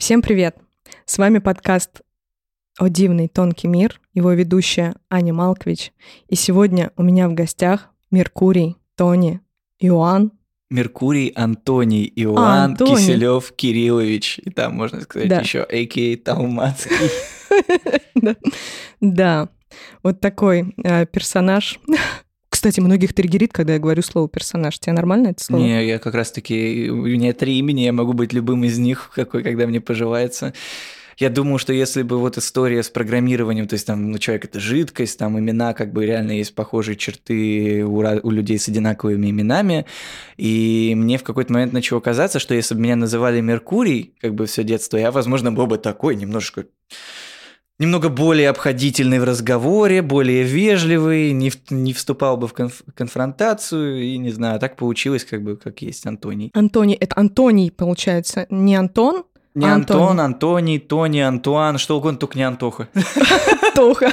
Всем привет! С вами подкаст «О дивный тонкий мир», его ведущая Аня Малкович. И сегодня у меня в гостях Меркурий, Тони, Иоанн. Меркурий, Антоний, Иоанн, Антоний. Киселев, Кириллович. И там, можно сказать, Да. еще А.К.А. Талмацкий. Да. Да, вот такой э, персонаж. Кстати, многих триггерит, когда я говорю слово персонаж. Тебе нормально это слово? Не, я как раз-таки... У меня три имени, я могу быть любым из них, какой, когда мне пожелается. Я думаю, что если бы вот история с программированием, то есть там ну, человек это жидкость, там имена как бы реально есть похожие черты у, у людей с одинаковыми именами, и мне в какой-то момент начало казаться, что если бы меня называли Меркурий, как бы все детство, я, возможно, был бы такой немножко немного более обходительный в разговоре, более вежливый, не, в- не вступал бы в конф- конфронтацию, и не знаю, так получилось, как бы, как есть Антоний. Антоний, это Антоний, получается, не Антон, Не А Антон, Антоний, Тони, Антуан, что угодно, только не Антоха. Тоха.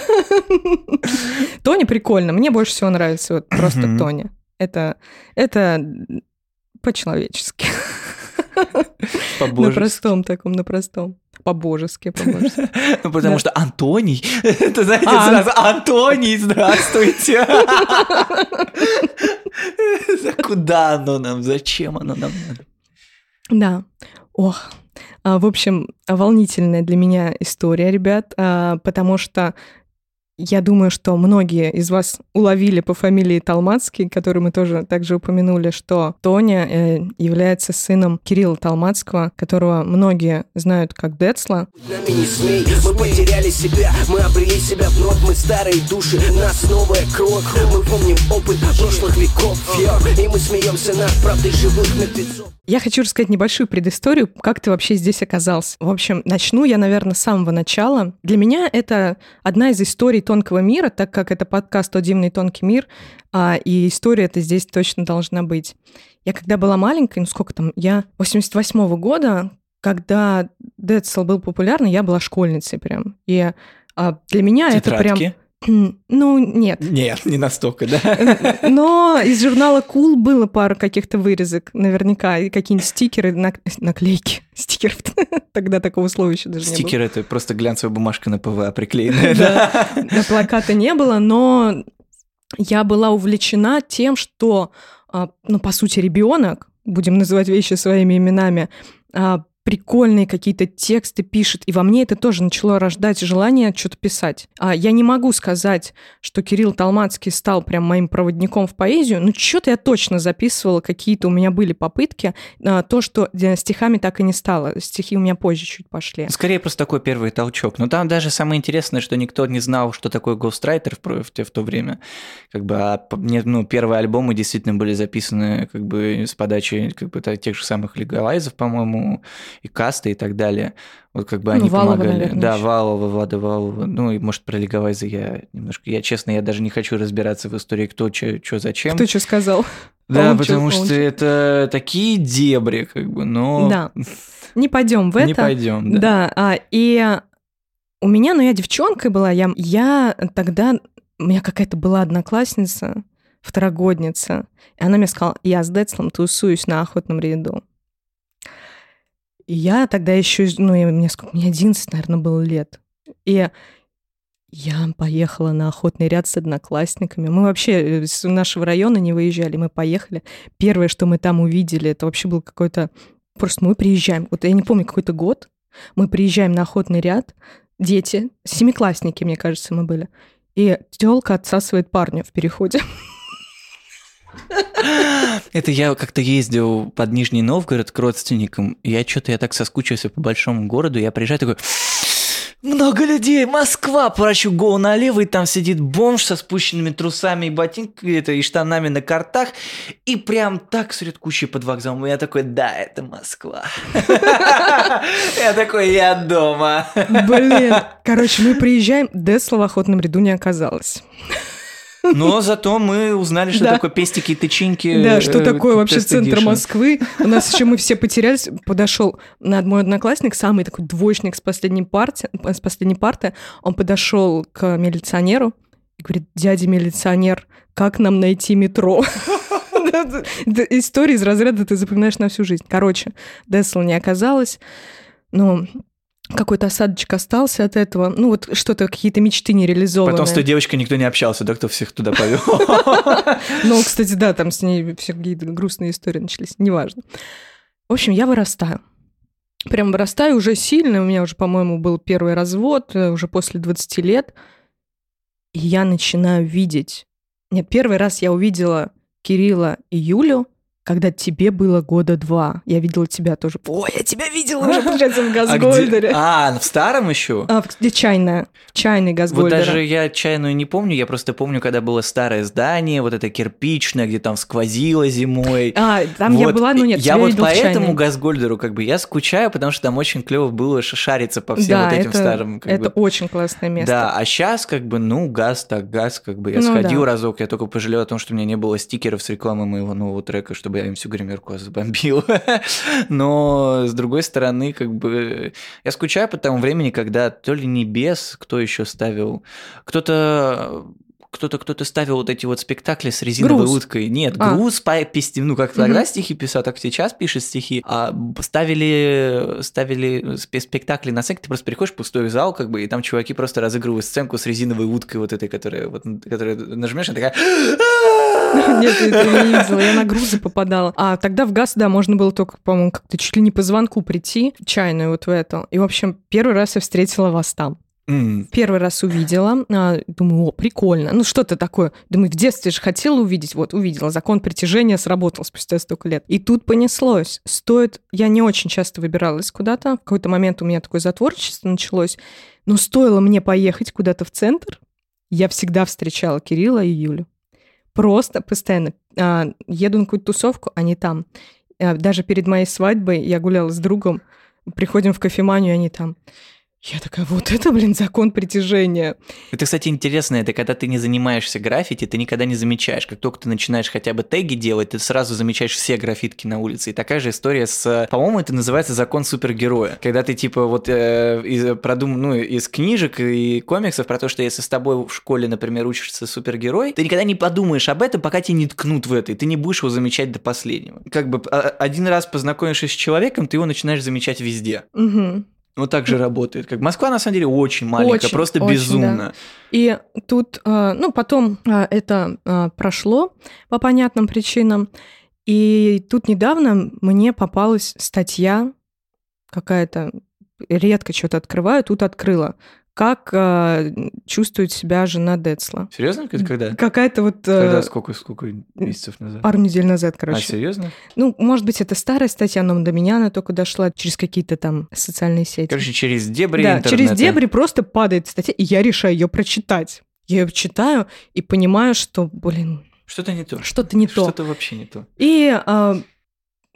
Тони прикольно. Мне больше всего нравится вот просто. Тони. Это, это по-человечески. На простом таком, на простом. По-божески, по-божески. Ну, потому что Антоний, это, знаете, А. сразу Антоний, здравствуйте. Куда оно нам? Зачем оно нам надо? Да. Ох. А, В общем, волнительная для меня история, ребят, а, потому что я думаю, что многие из вас уловили по фамилии Талмацкий, который мы тоже также упомянули, что Тоня э, является сыном Кирилла Талмацкого, которого многие знают как Децла. Мы потеряли себя, мы обрели себя вновь, мы старые души, нас новая кровь, мы помним опыт прошлых веков, и мы смеемся над правдой живых мертвецов. Я хочу рассказать небольшую предысторию, как ты вообще здесь оказался. В общем, начну я, наверное, с самого начала. Для меня это одна из историй тонкого мира, так как это подкаст «О дивный тонкий мир», а, и история это здесь точно должна быть. Я когда была маленькой, ну сколько там, я 88 года, когда Децл был популярный, я была школьницей прям. И а, для меня это прям... Ну, нет. Нет, не настолько, да? Но из журнала Cool было пара каких-то вырезок, наверняка, и какие-нибудь стикеры, нак- наклейки. Стикеров тогда такого слова еще даже Стикер это просто глянцевая бумажка на ПВА приклеенная, да? не было. Да, плаката не было, но я была увлечена тем, что, а, ну, по сути, ребенок, будем называть вещи своими именами, а, прикольные какие-то тексты пишет, и во мне это тоже начало рождать желание что-то писать. А я не могу сказать, что Кирилл Талмацкий стал прям моим проводником в поэзию, но что-то я точно записывала, какие-то у меня были попытки. А, То, что э, стихами так и не стало. Стихи у меня позже чуть пошли. Скорее просто такой первый толчок. Но там даже самое интересное, что никто не знал, что такое гострайтер в, в в то время. Как бы, а ну, первые альбомы действительно были записаны как бы с подачи как бы, тех же самых легалайзов, по-моему, и касты и так далее. Вот как бы Ну, они Валова, помогали. наверное, да. Валова, Влада Валова. Ну и может про легалайзы я немножко... Я честно, я даже не хочу разбираться в истории, кто, что, зачем. Кто что сказал? Да, Помолчу, потому что помолчу. это такие дебри, как бы, но Да. Не пойдем в это. не пойдем. Да. Да, а, и у меня, ну я девчонкой была, я, я тогда, у меня какая-то была одноклассница, второгодница, и она мне сказала, я с Децлом тусуюсь на охотном ряду. И я тогда еще, ну, мне сколько, мне 11, наверное, было лет. И я поехала на охотный ряд с одноклассниками. Мы вообще с нашего района не выезжали, мы поехали. Первое, что мы там увидели, это вообще был какой-то... Просто мы приезжаем, вот я не помню, какой-то год, мы приезжаем на охотный ряд, дети, семиклассники, мне кажется, мы были, и телка отсасывает парня в переходе. Это я как-то ездил под Нижний Новгород к родственникам, я что-то я так соскучился по большому городу, я приезжаю такой, много людей, Москва, прочу голову налево, и там сидит бомж со спущенными трусами и ботинками, это, и штанами на картах, и прям так сред кучи под вокзалом. И я такой, да, это Москва. Я такой, я дома. Блин. Короче, мы приезжаем, Десла в охотном ряду не оказалось. Но зато мы узнали, что Да. такое пестики и тычинки. Да, что э, такое вообще центр. Москвы. У нас еще мы все потерялись. Подошел над мой одноклассник, самый такой двоечник с последней парты, с последней парты. Он подошел к милиционеру и говорит, дядя милиционер, как нам найти метро? История из разряда ты запоминаешь на всю жизнь. Короче, Десла не оказалось. ну, какой-то осадочек остался от этого. Ну, вот что-то, какие-то мечты не реализованы. Потом с той девочкой никто не общался, да, кто всех туда повел. Ну, кстати, да, там с ней все какие-то грустные истории начались, неважно. В общем, я вырастаю. Прям вырастаю уже сильно. У меня уже, по-моему, был первый развод, э, уже после 20 лет. И я начинаю видеть... Нет, первый раз я увидела Кирилла и Юлю, когда тебе было года два. Я видела тебя тоже. Ой, я тебя видела уже, получается, в Газгольдере. А, в старом еще? А, где чайная? Чайный Вот Газгольдера. даже я чайную не помню, я просто помню, когда было старое здание, вот это кирпичное, где там сквозило зимой. А, там я Вот, была, но нет, Я вот поэтому чайной. Газгольдеру как бы я скучаю, потому что там очень клево было шариться по всем Да, вот этим это, старым. как это бы. очень классное место. Да, а сейчас как бы, ну, газ так газ, как бы я Ну сходил да. разок, я только пожалел о том, что у меня не было стикеров с рекламой моего нового трека, чтобы я им всю гримерку забомбил. Но, с другой стороны, как бы, я скучаю по тому времени, когда то ли Небес, кто еще ставил, кто-то кто-то кто-то ставил вот эти вот спектакли с резиновой Груз. уткой. Нет, А. груз по пести, ну как тогда стихи писал, так сейчас пишет стихи. А ставили ставили спе- спектакли на сцене, ты просто приходишь в пустой зал, как бы, и там чуваки просто разыгрывают сценку с резиновой уткой вот этой, которая вот, которая нажмешь, она такая. Нет, я не видела, я на грузы попадала. А тогда в ГАЗ, да, можно было только, по-моему, как-то чуть ли не по звонку прийти, чайную вот в эту. И, в общем, первый раз я встретила вас там. М, Первый раз увидела, а, думаю, о, прикольно. Ну, что-то такое. Думаю, в детстве же хотела увидеть. Вот, увидела. Закон притяжения сработал спустя столько лет. И тут понеслось. Стоит... Я не очень часто выбиралась куда-то. В какой-то момент у меня такое затворчество началось. Но стоило мне поехать куда-то в центр, я всегда встречала Кирилла и Юлю. Просто постоянно. А, еду на какую-то тусовку, они там. А, даже перед моей свадьбой я гуляла с другом. Приходим в кофеманию, они там. Я такая, вот это, блин, закон притяжения. Это, кстати, интересно, это когда ты не занимаешься граффити, ты никогда не замечаешь. Как только ты начинаешь хотя бы теги делать, ты сразу замечаешь все граффитки на улице. И такая же история с... По-моему, это называется закон супергероя. Когда ты, типа, вот э, из, продум... ну, из книжек и комиксов про то, что если с тобой в школе, например, учишься супергерой, ты никогда не подумаешь об этом, пока тебя не ткнут в это, и ты не будешь его замечать до последнего. Как бы а- один раз познакомившись с человеком, ты его начинаешь замечать везде. Мгм. Вот так же работает. Как Москва, на самом деле, очень маленькая, Очень, просто очень, безумно. И тут, а, ну, потом а, это а, прошло по понятным причинам. И тут недавно мне попалась статья какая-то, редко что-то открываю, тут открыла. Как а, чувствует себя жена Децла. Серьезно? Это когда? Какая-то вот... Когда э, сколько, сколько месяцев назад? Пару недель назад, А, короче. серьезно? Ну, может быть, это старая статья, но до меня она только дошла через какие-то там социальные сети. Короче, через дебри да, интернета. через дебри просто падает статья, и я решаю ее прочитать. Я ее читаю и понимаю, что, блин, Что-то не то. что-то не то. Что-то вообще не то. И, а,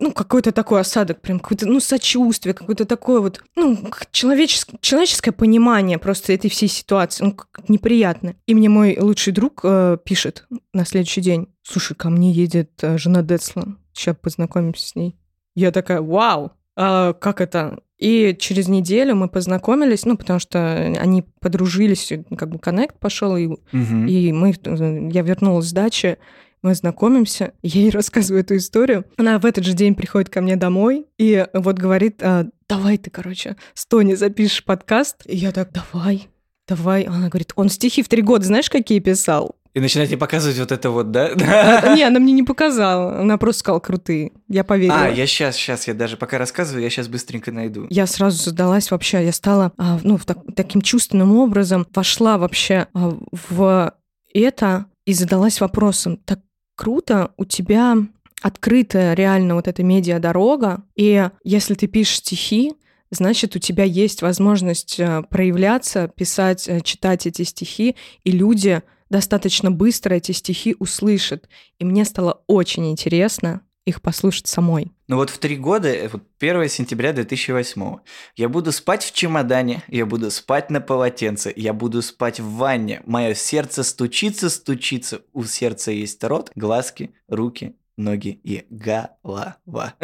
ну, какой-то такой осадок, прям какое-то, ну, сочувствие, какое-то такое вот, ну, к- человеческое, человеческое понимание просто этой всей ситуации, ну, неприятно. И мне мой лучший друг э, пишет на следующий день, слушай, ко мне едет э, жена Децла, сейчас познакомимся с ней. Я такая, вау, а как это? И через неделю мы познакомились, ну, потому что они подружились, как бы коннект пошел, и Мгм. и мы, э, я вернулась с дачи, мы знакомимся, я ей рассказываю эту историю. Она в этот же день приходит ко мне домой и вот говорит, «А, давай ты, короче, с Тони запишешь подкаст. И я так, давай, давай. Она говорит, он стихи в три года, знаешь, какие писал? И начинаете показывать вот это вот, да? А, Не, она мне не показала, она просто сказала, крутые. Я поверила. А, я сейчас, сейчас, я даже пока рассказываю, я сейчас быстренько найду. Я сразу задалась вообще, я стала, а, ну, так- таким чувственным образом, вошла вообще а, в это и задалась вопросом, так круто, у тебя открытая реально вот эта медиа-дорога, и если ты пишешь стихи, значит, у тебя есть возможность э, проявляться, писать, э, читать эти стихи, и люди достаточно быстро эти стихи услышат. И мне стало очень интересно их послушать самой. Ну вот в три года, э, вот 1 сентября 2008 я буду спать в чемодане, я буду спать на полотенце, я буду спать в ванне, мое сердце стучится, стучится, у сердца есть рот, глазки, руки, ноги и голова.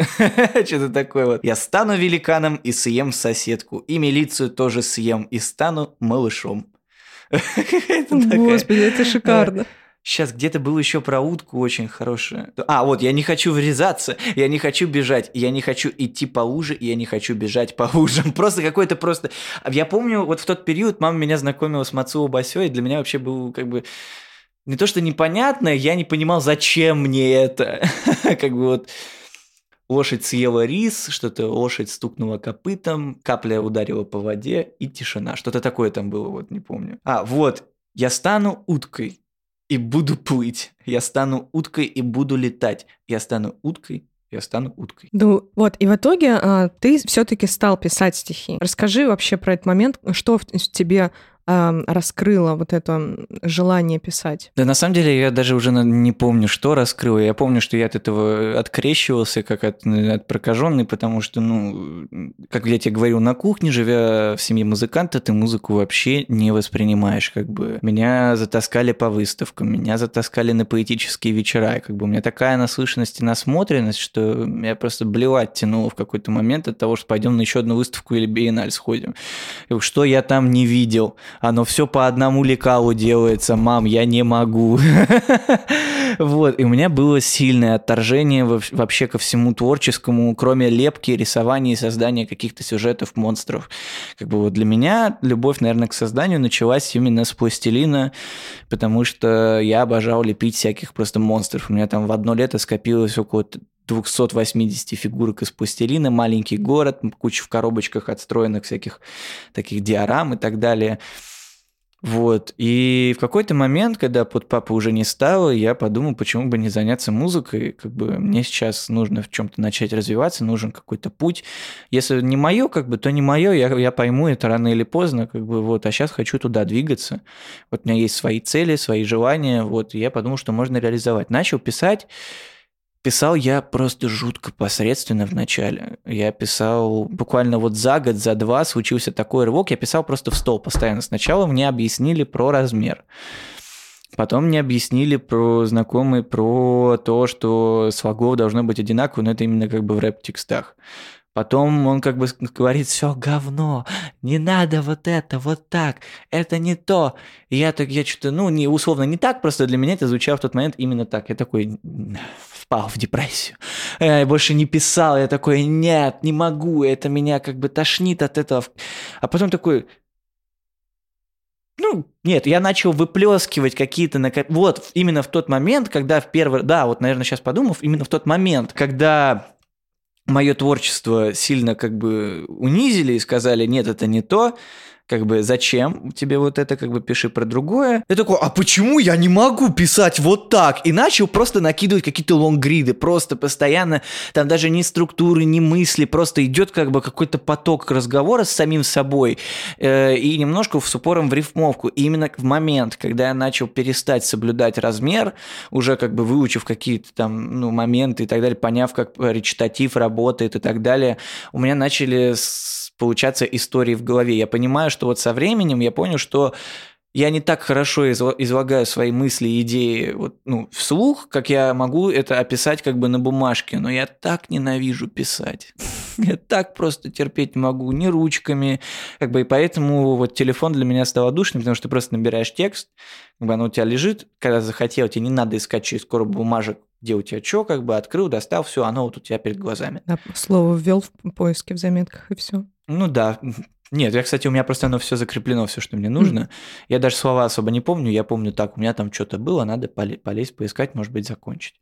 Что-то такое вот. Я стану великаном и съем соседку, и милицию тоже съем, и стану малышом. Господи, это шикарно. Сейчас где-то было еще про утку очень хорошее. А, вот, я не хочу врезаться, я не хочу бежать, я не хочу идти по луже, я не хочу бежать по лужам. Просто какой-то просто... Я помню, вот в тот период мама меня знакомила с Мацуо Басё, и для меня вообще был как бы не то что непонятно, я не понимал, зачем мне это. как бы вот лошадь съела рис, что-то лошадь стукнула копытом, капля ударила по воде и тишина. Что-то такое там было, вот не помню. А, вот, я стану уткой и буду плыть. Я стану уткой и буду летать. Я стану уткой я стану уткой. Ну вот, и в итоге а, ты все-таки стал писать стихи. Расскажи вообще про этот момент, что в тебе раскрыла вот это желание писать? Да, на самом деле я даже уже не помню, что раскрыло. Я помню, что я от этого открещивался, как от, от прокаженный, потому что, ну, как я тебе говорил, на кухне, живя в семье музыканта, ты музыку вообще не воспринимаешь. Как бы меня затаскали по выставкам, меня затаскали на поэтические вечера. И как бы у меня такая наслышанность и насмотренность, что я просто блевать тянуло в какой-то момент от того, что пойдем на еще одну выставку или биенналь сходим. Что я там не видел? Оно все по одному лекалу делается, мам, я не могу. Вот, и у меня было сильное отторжение вообще ко всему творческому, кроме лепки, рисования и создания каких-то сюжетов монстров. Как бы вот для меня любовь, наверное, к созданию началась именно с пластилина, потому что я обожал лепить всяких просто монстров. У меня там в одно лето скопилось около 280 фигурок из пластилина, маленький город, куча в коробочках отстроенных всяких таких диорам и так далее. Вот. И в какой-то момент, когда под папа уже не стало, я подумал, почему бы не заняться музыкой. Как бы мне сейчас нужно в чем-то начать развиваться, нужен какой-то путь. Если не мое, как бы, то не мое, я, я пойму это рано или поздно, как бы, вот, а сейчас хочу туда двигаться. Вот у меня есть свои цели, свои желания, вот, и я подумал, что можно реализовать. Начал писать, Писал я просто жутко посредственно в начале. Я писал буквально вот за год, за два случился такой рывок. Я писал просто в стол постоянно. Сначала мне объяснили про размер. Потом мне объяснили про знакомые про то, что слогов должно быть одинаково, но это именно как бы в рэп-текстах. Потом он как бы говорит, все говно, не надо вот это, вот так, это не то. И я так, я что-то, ну, не, условно не так, просто для меня это звучало в тот момент именно так. Я такой впал в депрессию. Я больше не писал, я такой, нет, не могу, это меня как бы тошнит от этого. А потом такой, ну, нет, я начал выплескивать какие-то... Накоп... Вот, именно в тот момент, когда в первый... Да, вот, наверное, сейчас подумав, именно в тот момент, когда мое творчество сильно как бы унизили и сказали, нет, это не то, как бы зачем тебе вот это, как бы пиши про другое. Я такой, а почему я не могу писать вот так? И начал просто накидывать какие-то лонгриды, просто постоянно, там даже ни структуры, ни мысли, просто идет как бы какой-то поток разговора с самим собой э, и немножко с упором в рифмовку. И именно в момент, когда я начал перестать соблюдать размер, уже как бы выучив какие-то там ну, моменты и так далее, поняв, как речитатив работает и так далее, у меня начали получаться истории в голове. Я понимаю, что вот со временем я понял, что я не так хорошо излагаю свои мысли и идеи вот, ну, вслух, как я могу это описать как бы на бумажке, но я так ненавижу писать. Я так просто терпеть не могу, ни ручками, как бы, и поэтому вот телефон для меня стал душным, потому что ты просто набираешь текст, как бы оно у тебя лежит, когда захотел, тебе не надо искать через коробку бумажек, где у тебя что, как бы открыл, достал, все, оно вот у тебя перед глазами. Да, слово ввел в поиске в заметках и все. Ну да. Нет, я, кстати, у меня просто оно все закреплено, все, что мне нужно. Mm. Я даже слова особо не помню. Я помню так, у меня там что-то было, надо полезть, поискать, может быть, закончить.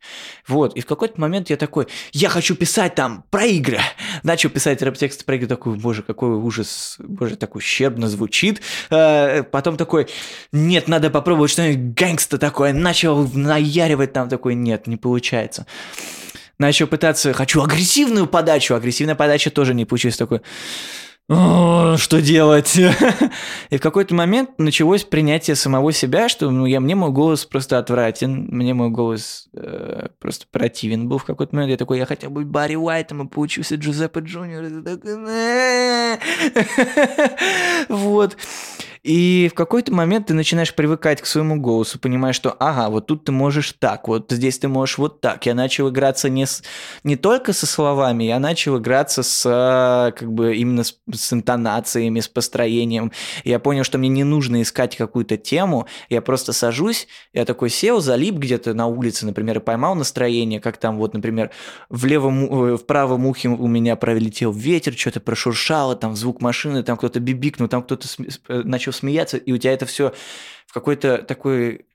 Вот. И в какой-то момент я такой, я хочу писать там про игры. Начал писать рэп-тексты про игры, такой, боже, какой ужас, боже, так ущербно звучит. А, потом такой, нет, надо попробовать что-нибудь gangsta такое. Начал наяривать там такой, нет, не получается начал пытаться, хочу агрессивную подачу, агрессивная подача тоже не получилась такой, что делать? И в какой-то момент началось принятие самого себя, что ну, я, мне мой голос просто отвратен, мне мой голос э, просто противен был в какой-то момент. Я такой, я хотел быть Барри Уайтом, и получился Джузеппе Джуниор. Вот. И в какой-то момент ты начинаешь привыкать к своему голосу, понимаешь, что ага, вот тут ты можешь так, вот здесь ты можешь вот так. Я начал играться не, с, не только со словами, я начал играться с как бы именно с, с интонациями, с построением. Я понял, что мне не нужно искать какую-то тему, я просто сажусь, я такой сел, залип где-то на улице, например, и поймал настроение, как там вот, например, в левом, э, в правом ухе у меня пролетел ветер, что-то прошуршало, там звук машины, там кто-то бибикнул, там кто-то э, начал смеяться, и у тебя это все в какой-то такой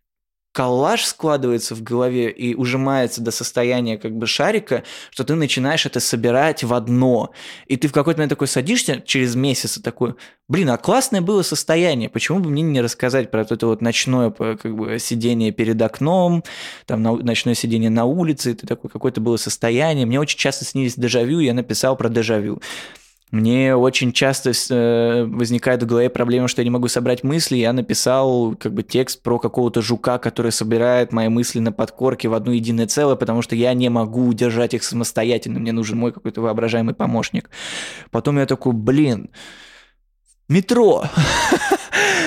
коллаж складывается в голове и ужимается до состояния как бы шарика, что ты начинаешь это собирать в одно. И ты в какой-то момент такой садишься через месяц и такой, блин, а классное было состояние, почему бы мне не рассказать про это вот ночное как бы сидение перед окном, там ночное сидение на улице, это такое какое-то было состояние. Мне очень часто снились дежавю, я написал про дежавю. Мне очень часто э, возникает в голове проблема, что я не могу собрать мысли. Я написал как бы текст про какого-то жука, который собирает мои мысли на подкорке в одно единое целое, потому что я не могу удержать их самостоятельно. Мне нужен мой какой-то воображаемый помощник. Потом я такой, блин, метро.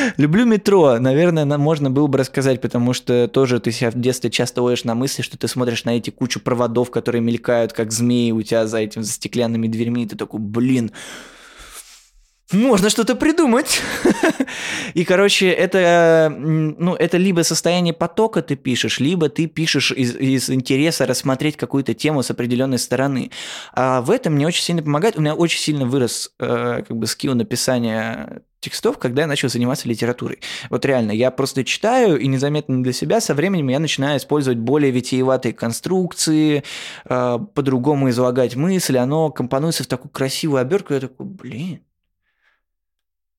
Люблю метро. Наверное, можно было бы рассказать, потому что тоже ты себя в детстве часто ловишь на мысли, что ты смотришь на эти кучу проводов, которые мелькают, как змеи у тебя за этим, за стеклянными дверьми, и ты такой, блин, можно что-то придумать. И, короче, это, ну, это либо состояние потока ты пишешь, либо ты пишешь из, из интереса рассмотреть какую-то тему с определенной стороны. А в этом мне очень сильно помогает. У меня очень сильно вырос э, как бы скилл написания текстов, когда я начал заниматься литературой. Вот реально, я просто читаю, и незаметно для себя со временем я начинаю использовать более витиеватые конструкции, э, по-другому излагать мысли, оно компонуется в такую красивую обертку, я такой, блин,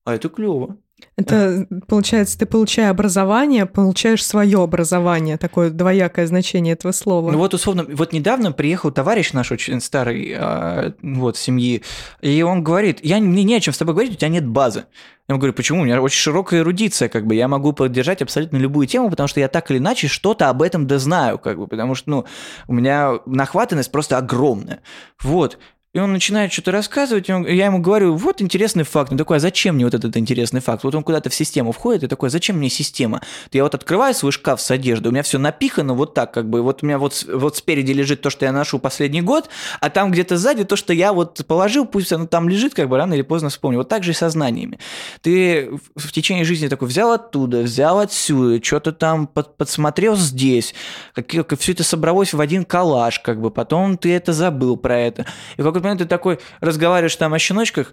а это клево. Это, получается, ты, получая образование, получаешь свое образование, такое двоякое значение этого слова. Ну вот, условно, вот недавно приехал товарищ наш очень старый, а, вот, семьи, и он говорит, я, мне не о чем с тобой говорить, у тебя нет базы. Я ему говорю, почему? У меня очень широкая эрудиция, как бы, я могу поддержать абсолютно любую тему, потому что я так или иначе что-то об этом да знаю, как бы, потому что, ну, у меня нахватанность просто огромная. Вот. И он начинает что-то рассказывать, и он, я ему говорю, вот интересный факт. Он такой, а зачем мне вот этот интересный факт? Вот он куда-то в систему входит, и такой, зачем мне система? Я вот открываю свой шкаф с одеждой, у меня все напихано вот так, как бы, вот у меня вот, вот спереди лежит то, что я ношу последний год, а там где-то сзади то, что я вот положил, пусть оно там лежит, как бы рано или поздно вспомню. Вот так же и со знаниями. Ты в течение жизни такой взял оттуда, взял отсюда, что-то там под, подсмотрел здесь, как, как все это собралось в один коллаж, как бы, потом ты это забыл про это. И в момент ты такой разговариваешь там о щеночках,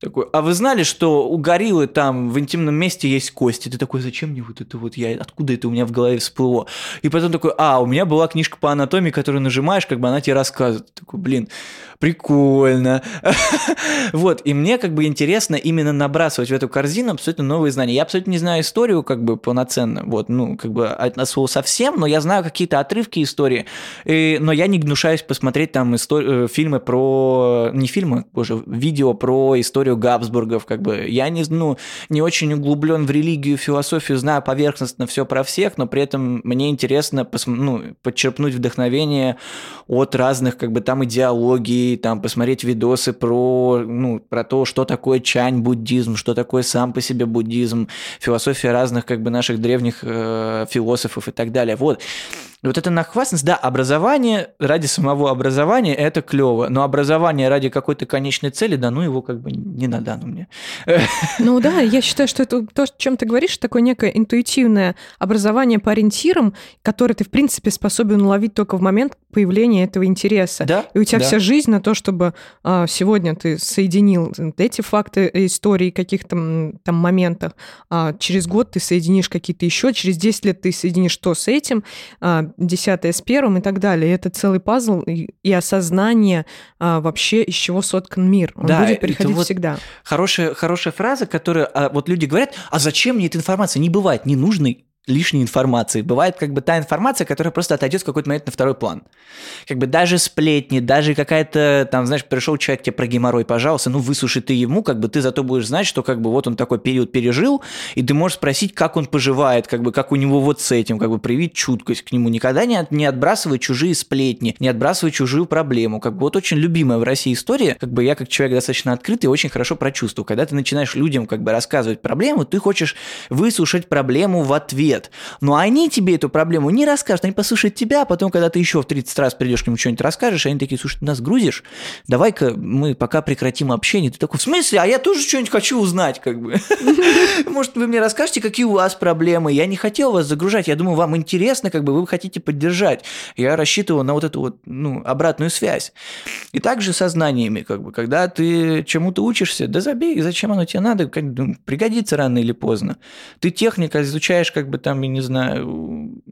такой, а вы знали, что у гориллы там в интимном месте есть кости? Ты такой, зачем мне вот это вот, я, откуда это у меня в голове всплыло? И потом такой, а, у меня была книжка по анатомии, которую нажимаешь, как бы она тебе рассказывает. Такой, блин, прикольно. вот, и мне как бы интересно именно набрасывать в эту корзину абсолютно новые знания. Я абсолютно не знаю историю как бы полноценно, вот, ну, как бы от слова совсем, но я знаю какие-то отрывки истории, и, но я не гнушаюсь посмотреть там истор... Э, фильмы про, не фильмы, боже, видео про историю Габсбургов, как бы я не, ну, не очень углублен в религию, философию, знаю поверхностно все про всех, но при этом мне интересно пос, ну, подчерпнуть вдохновение от разных, как бы там идеологий, там посмотреть видосы про, ну, про то, что такое чань-буддизм, что такое сам по себе буддизм, философия разных, как бы наших древних э, философов и так далее. Вот. Вот эта нахвастность, да, образование ради самого образования – это клево, но образование ради какой-то конечной цели, да, ну его как бы не надо оно мне. Ну да, я считаю, что это то, о чем ты говоришь, такое некое интуитивное образование по ориентирам, которое ты, в принципе, способен уловить только в момент появления этого интереса. Да, И у тебя да. вся жизнь на то, чтобы а, сегодня ты соединил эти факты истории каких-то там моментах, а через год ты соединишь какие-то еще, через 10 лет ты соединишь то с этим, а, десятое с первым и так далее. Это целый пазл и, и осознание а, вообще, из чего соткан мир. Он Да, будет приходить вот всегда. Хорошая, хорошая фраза, которая а, вот люди говорят, а зачем мне эта информация? Не бывает ни нужной, лишней информации. Бывает как бы та информация, которая просто отойдет в какой-то момент на второй план. Как бы даже сплетни, даже какая-то, там, знаешь, пришел человек тебе про геморрой, пожалуйста, ну выслушай ты ему, как бы ты зато будешь знать, что как бы вот он такой период пережил, и ты можешь спросить, как он поживает, как бы как у него вот с этим, как бы привить чуткость к нему. Никогда не, от, не отбрасывай чужие сплетни, не отбрасывай чужую проблему. Как бы вот очень любимая в России история, как бы я как человек достаточно открытый, очень хорошо прочувствовал. Когда ты начинаешь людям как бы рассказывать проблему, ты хочешь выслушать проблему в ответ. Но они тебе эту проблему не расскажут, они послушают тебя, а потом, когда ты еще в 30 раз придешь к ним что-нибудь расскажешь, они такие, слушай, ты нас грузишь, давай-ка мы пока прекратим общение. Ты такой, в смысле? А я тоже что-нибудь хочу узнать, как бы. Может, вы мне расскажете, какие у вас проблемы? Я не хотел вас загружать, я думаю, вам интересно, как бы вы хотите поддержать. Я рассчитывал на вот эту вот, ну, обратную связь. И также со знаниями, как бы, когда ты чему-то учишься, да забей, зачем оно тебе надо, как, ну, пригодится рано или поздно. Ты техника изучаешь, как бы там, я не знаю,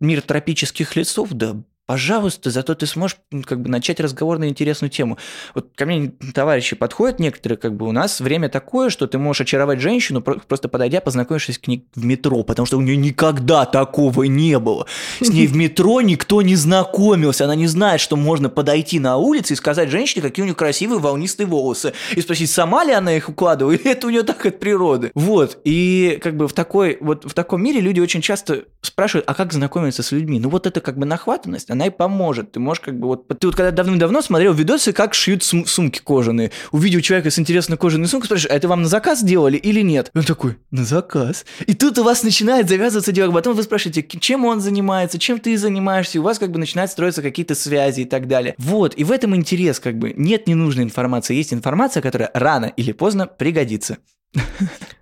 мир тропических лесов, да Пожалуйста, зато ты сможешь как бы начать разговор на интересную тему. Вот ко мне товарищи подходят некоторые, как бы у нас время такое, что ты можешь очаровать женщину, просто подойдя, познакомившись к ней в метро, потому что у нее никогда такого не было. С ней в метро никто не знакомился, она не знает, что можно подойти на улице и сказать женщине, какие у нее красивые волнистые волосы, и спросить, сама ли она их укладывает, или это у нее так от природы. Вот, и как бы в такой, вот в таком мире люди очень часто спрашивают, а как знакомиться с людьми? Ну вот это как бы нахватанность, она и поможет. Ты можешь как бы вот... Ты вот когда давным-давно смотрел видосы, как шьют сум- сумки кожаные. Увидел человека с интересной кожаной сумкой, спрашиваешь, а это вам на заказ делали или нет? И он такой, на заказ. И тут у вас начинает завязываться дело. Потом вы спрашиваете, чем он занимается, чем ты занимаешься, и у вас как бы начинают строиться какие-то связи и так далее. Вот, и в этом интерес как бы. Нет ненужной информации, есть информация, которая рано или поздно пригодится.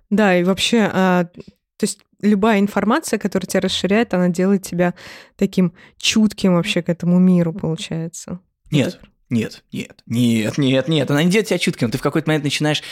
Да, и вообще, а, то есть любая информация, которая тебя расширяет, она делает тебя таким чутким вообще к этому миру, получается. Нет, нет, нет, нет, нет, нет, она не делает тебя чутким. Ты в какой-то момент начинаешь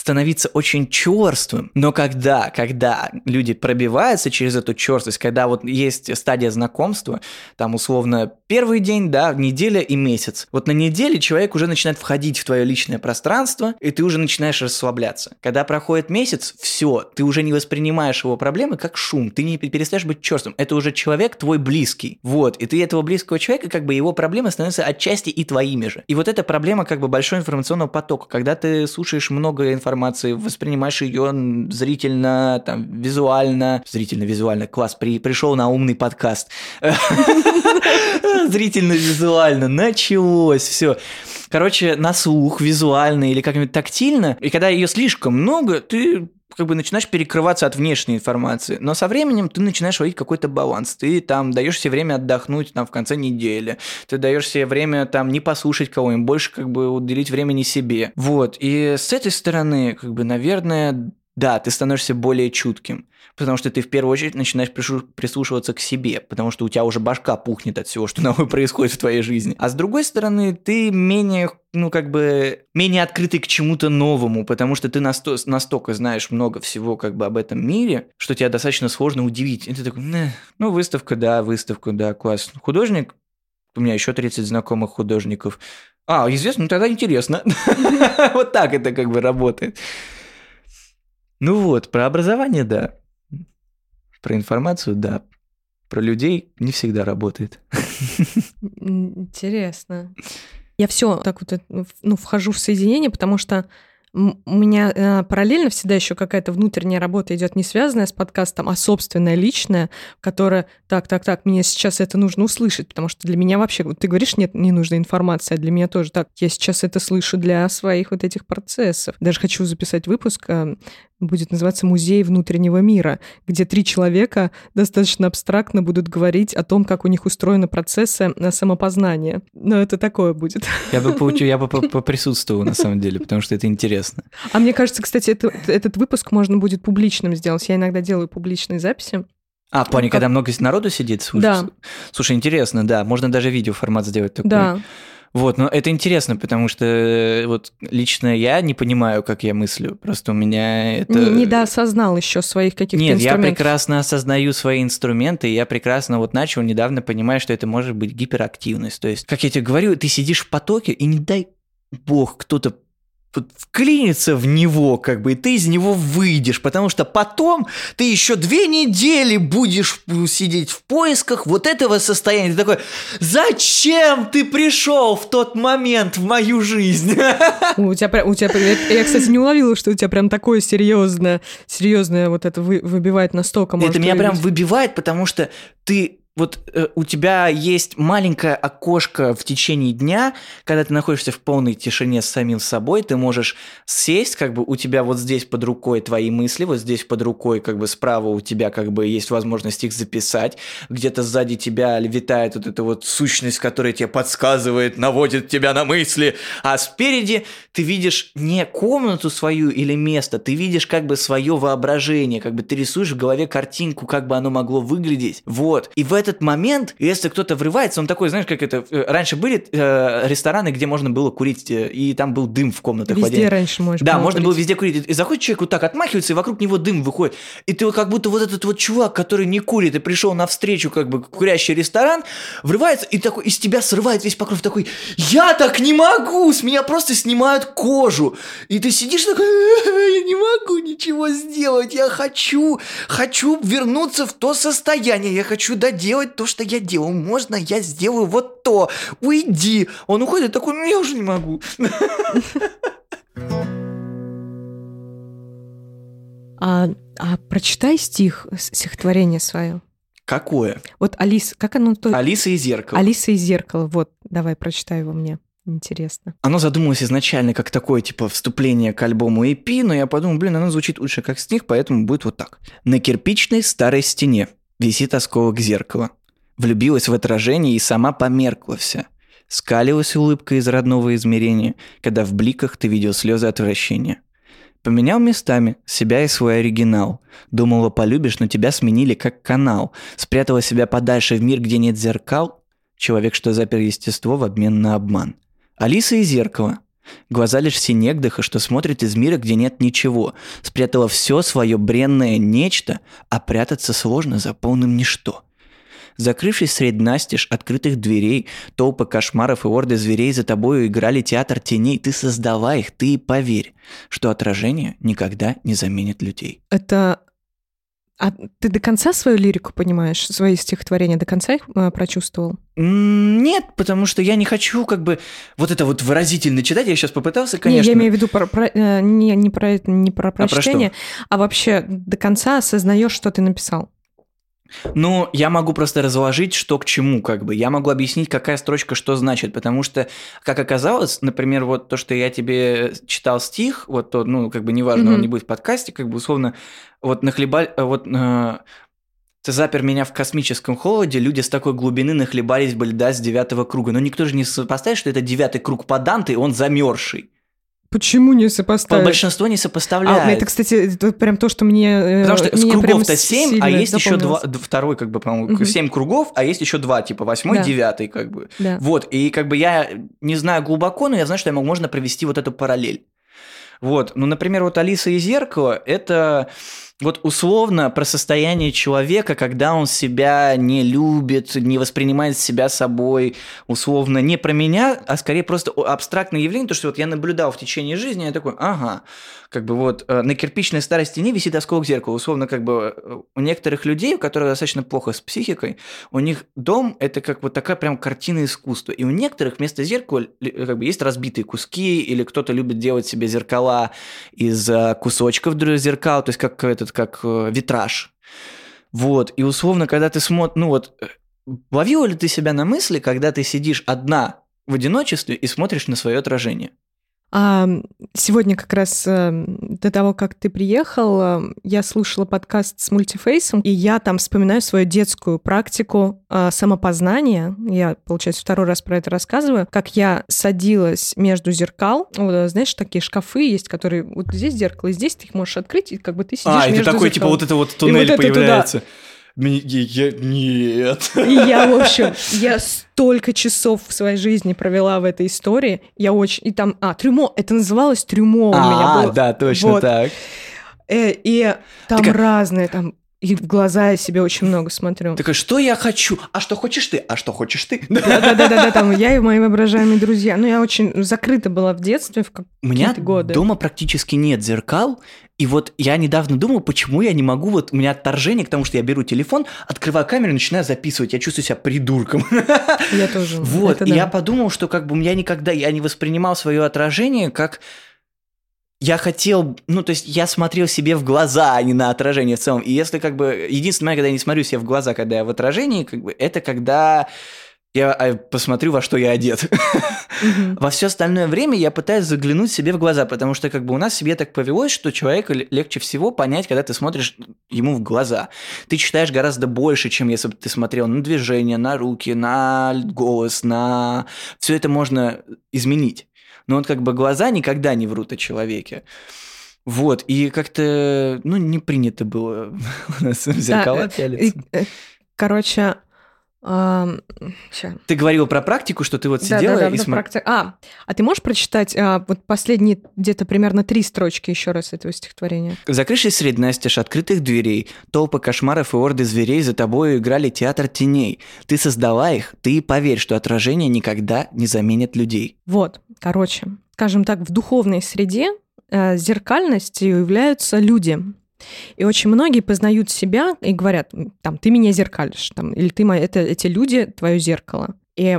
становиться очень черствым. Но когда, когда люди пробиваются через эту черствость, когда вот есть стадия знакомства, там условно первый день, да, неделя и месяц. Вот на неделе человек уже начинает входить в твое личное пространство, и ты уже начинаешь расслабляться. Когда проходит месяц, все, ты уже не воспринимаешь его проблемы как шум, ты не перестаешь быть черствым. Это уже человек твой близкий. Вот, и ты этого близкого человека, как бы его проблемы становятся отчасти и твоими же. И вот эта проблема как бы большой информационного потока. Когда ты слушаешь много информации, воспринимаешь ее зрительно, там, визуально, зрительно-визуально, класс, при, пришел на умный подкаст. Зрительно-визуально, началось, все. Короче, на слух, визуально или как-нибудь тактильно, и когда ее слишком много, ты как бы начинаешь перекрываться от внешней информации, но со временем ты начинаешь ловить какой-то баланс. Ты там даешь себе время отдохнуть там в конце недели, ты даешь себе время там не послушать кого-нибудь, больше как бы уделить времени себе. Вот, и с этой стороны, как бы, наверное, да, ты становишься более чутким, потому что ты в первую очередь начинаешь прислушиваться к себе, потому что у тебя уже башка пухнет от всего, что новое происходит в твоей жизни. А с другой стороны, ты менее, ну как бы, менее открытый к чему-то новому, потому что ты насто- настолько знаешь много всего как бы об этом мире, что тебя достаточно сложно удивить. И ты такой, ну выставка, да, выставка, да, класс. Художник, у меня еще 30 знакомых художников. А, известно, ну тогда интересно. Вот так это как бы работает. Ну вот, про образование, да. Про информацию, да. Про людей не всегда работает. Интересно. Я все так вот ну, вхожу в соединение, потому что у меня э, параллельно всегда еще какая-то внутренняя работа идет не связанная с подкастом, а собственная, личная, которая, так, так, так, мне сейчас это нужно услышать, потому что для меня вообще, вот ты говоришь, нет, не нужна информация, а для меня тоже так, я сейчас это слышу для своих вот этих процессов. Даже хочу записать выпуск э, будет называться «Музей внутреннего мира», где три человека достаточно абстрактно будут говорить о том, как у них устроены процессы э, самопознания. Но это такое будет. Я бы, получу, я бы поприсутствовал, на самом деле, потому что это интересно. А мне кажется, кстати, это, этот выпуск можно будет публичным сделать. Я иногда делаю публичные записи. А, понял, как... когда много народу сидит? Слушай, да. Слушай, интересно, да. Можно даже видеоформат сделать такой. Да. Вот, но это интересно, потому что э, вот лично я не понимаю, как я мыслю. Просто у меня это... Не, недоосознал еще своих каких-то Нет, инструментов. я прекрасно осознаю свои инструменты, и я прекрасно вот начал недавно понимать, что это может быть гиперактивность. То есть, как я тебе говорю, ты сидишь в потоке, и не дай бог кто-то вклиниться в него, как бы, и ты из него выйдешь, потому что потом ты еще две недели будешь сидеть в поисках вот этого состояния. Ты такой, зачем ты пришел в тот момент в мою жизнь? У тебя, у тебя, я, кстати, не уловила, что у тебя прям такое серьезное, серьезное вот это вы, выбивает настолько. Это меня прям выбивает, потому что ты вот э, у тебя есть маленькое окошко в течение дня, когда ты находишься в полной тишине с самим собой, ты можешь сесть, как бы у тебя вот здесь под рукой твои мысли, вот здесь под рукой, как бы справа у тебя как бы есть возможность их записать, где-то сзади тебя витает вот эта вот сущность, которая тебе подсказывает, наводит тебя на мысли, а спереди ты видишь не комнату свою или место, ты видишь как бы свое воображение, как бы ты рисуешь в голове картинку, как бы оно могло выглядеть, вот, и в этот момент, если кто-то врывается, он такой, знаешь, как это... Э, раньше были э, рестораны, где можно было курить, э, и там был дым в комнатах. Везде раньше можно Да, можно курить. было везде курить. И заходит человек вот так, отмахивается, и вокруг него дым выходит. И ты как будто вот этот вот чувак, который не курит, и пришел навстречу как бы курящий ресторан, врывается, и такой из тебя срывает весь покров, такой, я так не могу, с меня просто снимают кожу. И ты сидишь такой, я не могу ничего сделать, я хочу, хочу вернуться в то состояние, я хочу доделать делать то, что я делаю. Можно я сделаю вот то? Уйди. Он уходит такой, ну я уже не могу. А, а прочитай стих, стихотворение свое. Какое? Вот Алиса, как оно? То... Алиса и зеркало. Алиса и зеркало. Вот, давай прочитай его мне. Интересно. Оно задумалось изначально как такое, типа, вступление к альбому EP, но я подумал, блин, оно звучит лучше как стих, поэтому будет вот так. На кирпичной старой стене Висит осколок зеркала. Влюбилась в отражение и сама померкла вся. Скалилась улыбка из родного измерения, когда в бликах ты видел слезы отвращения. Поменял местами себя и свой оригинал. Думала, полюбишь, но тебя сменили как канал. Спрятала себя подальше в мир, где нет зеркал. Человек, что запер естество в обмен на обман. Алиса и зеркало. Глаза лишь синегдыха, что смотрит из мира, где нет ничего. Спрятала все свое бренное нечто, а прятаться сложно за полным ничто. Закрывшись средь настежь открытых дверей, толпы кошмаров и орды зверей за тобою играли театр теней. Ты создавай их, ты поверь, что отражение никогда не заменит людей. Это а ты до конца свою лирику понимаешь, свои стихотворения до конца их э, прочувствовал? Нет, потому что я не хочу как бы вот это вот выразительно читать. Я сейчас попытался, конечно. Не, я имею в виду про, про, э, не, не, про, не про прочтение, а, про а вообще до конца осознаешь, что ты написал. Ну, я могу просто разложить, что к чему, как бы. Я могу объяснить, какая строчка что значит, потому что, как оказалось, например, вот то, что я тебе читал стих, вот то, ну, как бы неважно, mm-hmm. он не будет в подкасте, как бы условно, вот нахлебаль, э, вот э, ты запер меня в космическом холоде, люди с такой глубины нахлебались бы льда с девятого круга. Но никто же не сопоставит, что это девятый круг по Данте, и он замерзший. Почему не сопоставить? Большинство не сопоставляет. А, это, кстати, это прям то, что мне э, Потому что с кругов-то 7, а есть еще два, второй, как бы, по-моему, угу. 7 кругов, а есть еще два, типа восьмой, да. девятый, как бы. Да. Вот, и как бы я не знаю глубоко, но я знаю, что я можно провести вот эту параллель. Вот, ну, например, вот Алиса и Зеркало – это вот условно про состояние человека, когда он себя не любит, не воспринимает себя собой, условно не про меня, а скорее просто абстрактное явление, то, что вот я наблюдал в течение жизни, я такой, ага, как бы вот э, на кирпичной старой стене висит осколок зеркала. Условно, как бы э, у некоторых людей, у которых достаточно плохо с психикой, у них дом – это как вот такая прям картина искусства. И у некоторых вместо зеркала как бы есть разбитые куски, или кто-то любит делать себе зеркала из э, кусочков зеркал, то есть как этот, как витраж. Вот, и условно, когда ты смотришь, ну вот, ловила ли ты себя на мысли, когда ты сидишь одна в одиночестве и смотришь на свое отражение? А сегодня как раз э, до того, как ты приехал, э, я слушала подкаст с мультифейсом, и я там вспоминаю свою детскую практику э, самопознания. Я, получается, второй раз про это рассказываю. Как я садилась между зеркал. Знаешь, такие шкафы есть, которые вот здесь зеркало, и здесь ты их можешь открыть, и как бы ты сидишь а, между это такой, типа, вот это вот туннель вот появляется. Это туда. Я, нет. Я, в общем, я столько часов в своей жизни провела в этой истории. Я очень... И там... А, трюмо. Это называлось трюмо у меня было. А, да, точно вот. так. Э, и там так, разные, там И в глаза я себе очень много смотрю. Такая, что я хочу? А что хочешь ты? А что хочешь ты? Да-да-да, там я и мои воображаемые друзья. Ну, я очень закрыта была в детстве в У меня годы. дома практически нет зеркал, и вот я недавно думал, почему я не могу, вот у меня отторжение к тому, что я беру телефон, открываю камеру и начинаю записывать. Я чувствую себя придурком. Я тоже. Вот, Это и да. я подумал, что как бы я никогда, я не воспринимал свое отражение как я хотел, ну, то есть я смотрел себе в глаза, а не на отражение в целом. И если как бы, единственный момент, когда я не смотрю себе в глаза, когда я в отражении, как бы, это когда я а, посмотрю, во что я одет. Во все остальное время я пытаюсь заглянуть себе в глаза, потому что как бы у нас себе так повелось, что человеку л- легче всего понять, когда ты смотришь ему в глаза. Ты читаешь гораздо больше, чем если бы ты смотрел на движение, на руки, на голос, на... Все это можно изменить. Но вот как бы глаза никогда не врут о человеке. Вот, и как-то, ну, не принято было у нас в э, пялиться. И, э, Короче, ща. Ты говорил про практику, что ты вот Да, сидела да, да, и да, смотрела. А, а ты можешь прочитать а, вот последние где-то примерно три строчки еще раз этого стихотворения? Закрывшись средь настежь открытых дверей, толпы кошмаров и орды зверей за тобою играли театр теней. Ты создала их, ты и поверь, что отражение никогда не заменит людей. Вот, короче, скажем так, в духовной среде э, зеркальностью являются люди. И очень многие познают себя и говорят, там, ты меня зеркалишь, там, или ты, моя- это, эти люди твое зеркало. И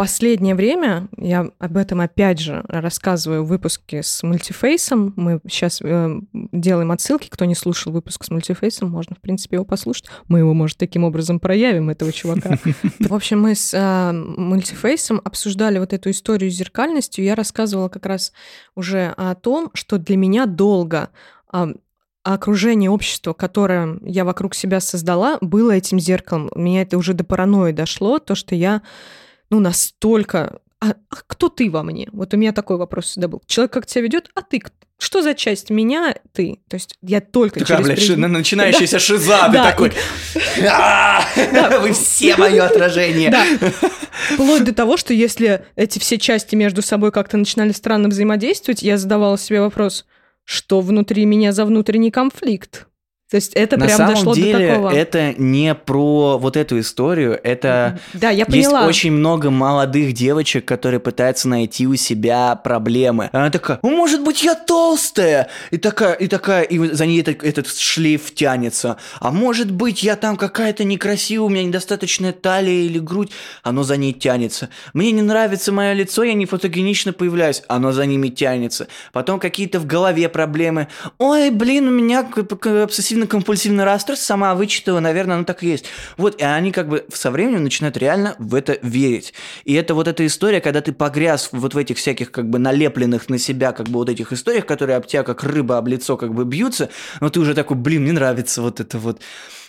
последнее время, я об этом опять же рассказываю в выпуске с мультифейсом. Мы сейчас делаем отсылки. Кто не слушал выпуск с мультифейсом, можно, в принципе, его послушать. Мы его, может, таким образом проявим, этого чувака. В общем, мы с э, мультифейсом обсуждали вот эту историю с зеркальностью. Я рассказывала как раз уже о том, что для меня долго а, окружение общества, которое я вокруг себя создала, было этим зеркалом. У меня это уже до паранойи дошло, то, что я ну, настолько... А, а кто ты во мне? Вот у меня такой вопрос всегда был. Человек как тебя ведет, а ты? Что за часть меня ты? То есть я только Такая, через блядь, ши- начинающаяся шиза, ты Да, такой... «А, Вы все мое отражение. Да. Вплоть до того, что если эти все части между собой как-то начинали странно взаимодействовать, я задавала себе вопрос, что внутри меня за внутренний конфликт? То есть это На прям самом дошло до деле, такого. это не про вот эту историю, это... Да, я Есть поняла. очень много молодых девочек, которые пытаются найти у себя проблемы. Она такая, ну, может быть, я толстая? И такая, и такая, и за ней этот, этот шлейф тянется. А может быть, я там какая-то некрасивая, у меня недостаточная талия или грудь. Оно за ней тянется. Мне не нравится мое лицо, я не фотогенично появляюсь. Оно за ними тянется. Потом какие-то в голове проблемы. Ой, блин, у меня к- обсессивно-компульсивный расстройство, сама вычитала, наверное, оно так и есть. Вот, и они как бы со временем начинают реально в это верить. И это вот эта история, когда ты погряз вот в этих всяких как бы налепленных на себя как бы вот этих историях, которые об тебя как рыба об лицо как бы бьются, но ты уже такой, блин, мне нравится вот это вот.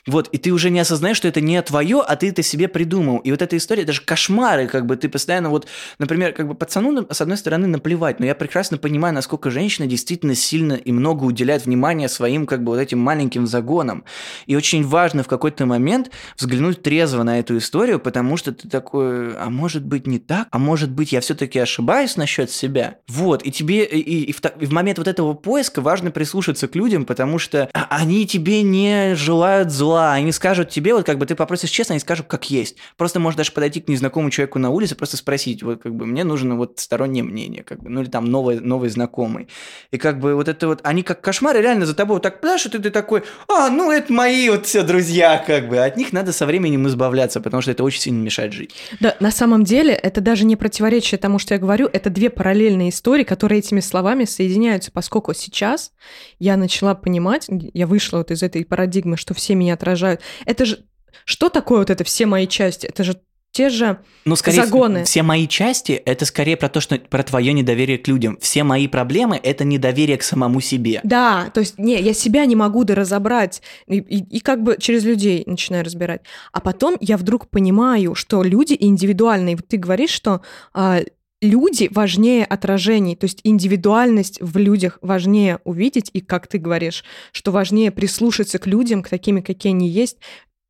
Вот, и ты уже не осознаешь, что это не твое, а ты это себе придумал. И вот эта история, это же кошмары, как бы ты постоянно вот, например, как бы пацану, с одной стороны, наплевать, но я прекрасно понимаю, насколько женщина действительно сильно и много уделяет внимания своим, как бы, вот этим маленьким загонам. И очень важно в какой-то момент взглянуть трезво на эту историю, потому что ты такой, а может быть не так? А может быть я все-таки ошибаюсь насчет себя? Вот, и тебе, и, и в, и в момент вот этого поиска важно прислушаться к людям, потому что а- они тебе не желают зла, они скажут тебе, вот как бы ты попросишь честно, они скажут как есть. Просто можешь даже подойти к незнакомому человеку на улице, просто спросить, вот как бы мне нужно вот стороннее мнение, как бы, ну или там новый, новый знакомый. И как бы вот это вот, они как кошмары реально за тобой вот так пляшут, и ты такой, а, ну это мои вот все друзья, как бы. От них надо со временем избавляться, потому что это очень сильно мешает жить. Да, на самом деле это даже не противоречие тому, что я говорю, это две параллельные истории, которые этими словами соединяются, поскольку сейчас я начала понимать, я вышла вот из этой парадигмы, что все меня отражают. Это же что такое вот это все мои части? Это же те же Ну, скорее, Загоны. все мои части – это скорее про то, что про твое недоверие к людям. Все мои проблемы – это недоверие к самому себе. Да, то есть, не, я себя не могу доразобрать, и, и- и как бы через людей начинаю разбирать. А потом я вдруг понимаю, что люди индивидуальные. Вот ты говоришь, что а, люди важнее отражений, то есть индивидуальность в людях важнее увидеть, и как ты говоришь, что важнее прислушаться к людям, к такими, какие они есть,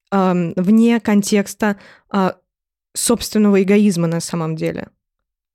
ам, вне контекста а, собственного эгоизма на самом деле.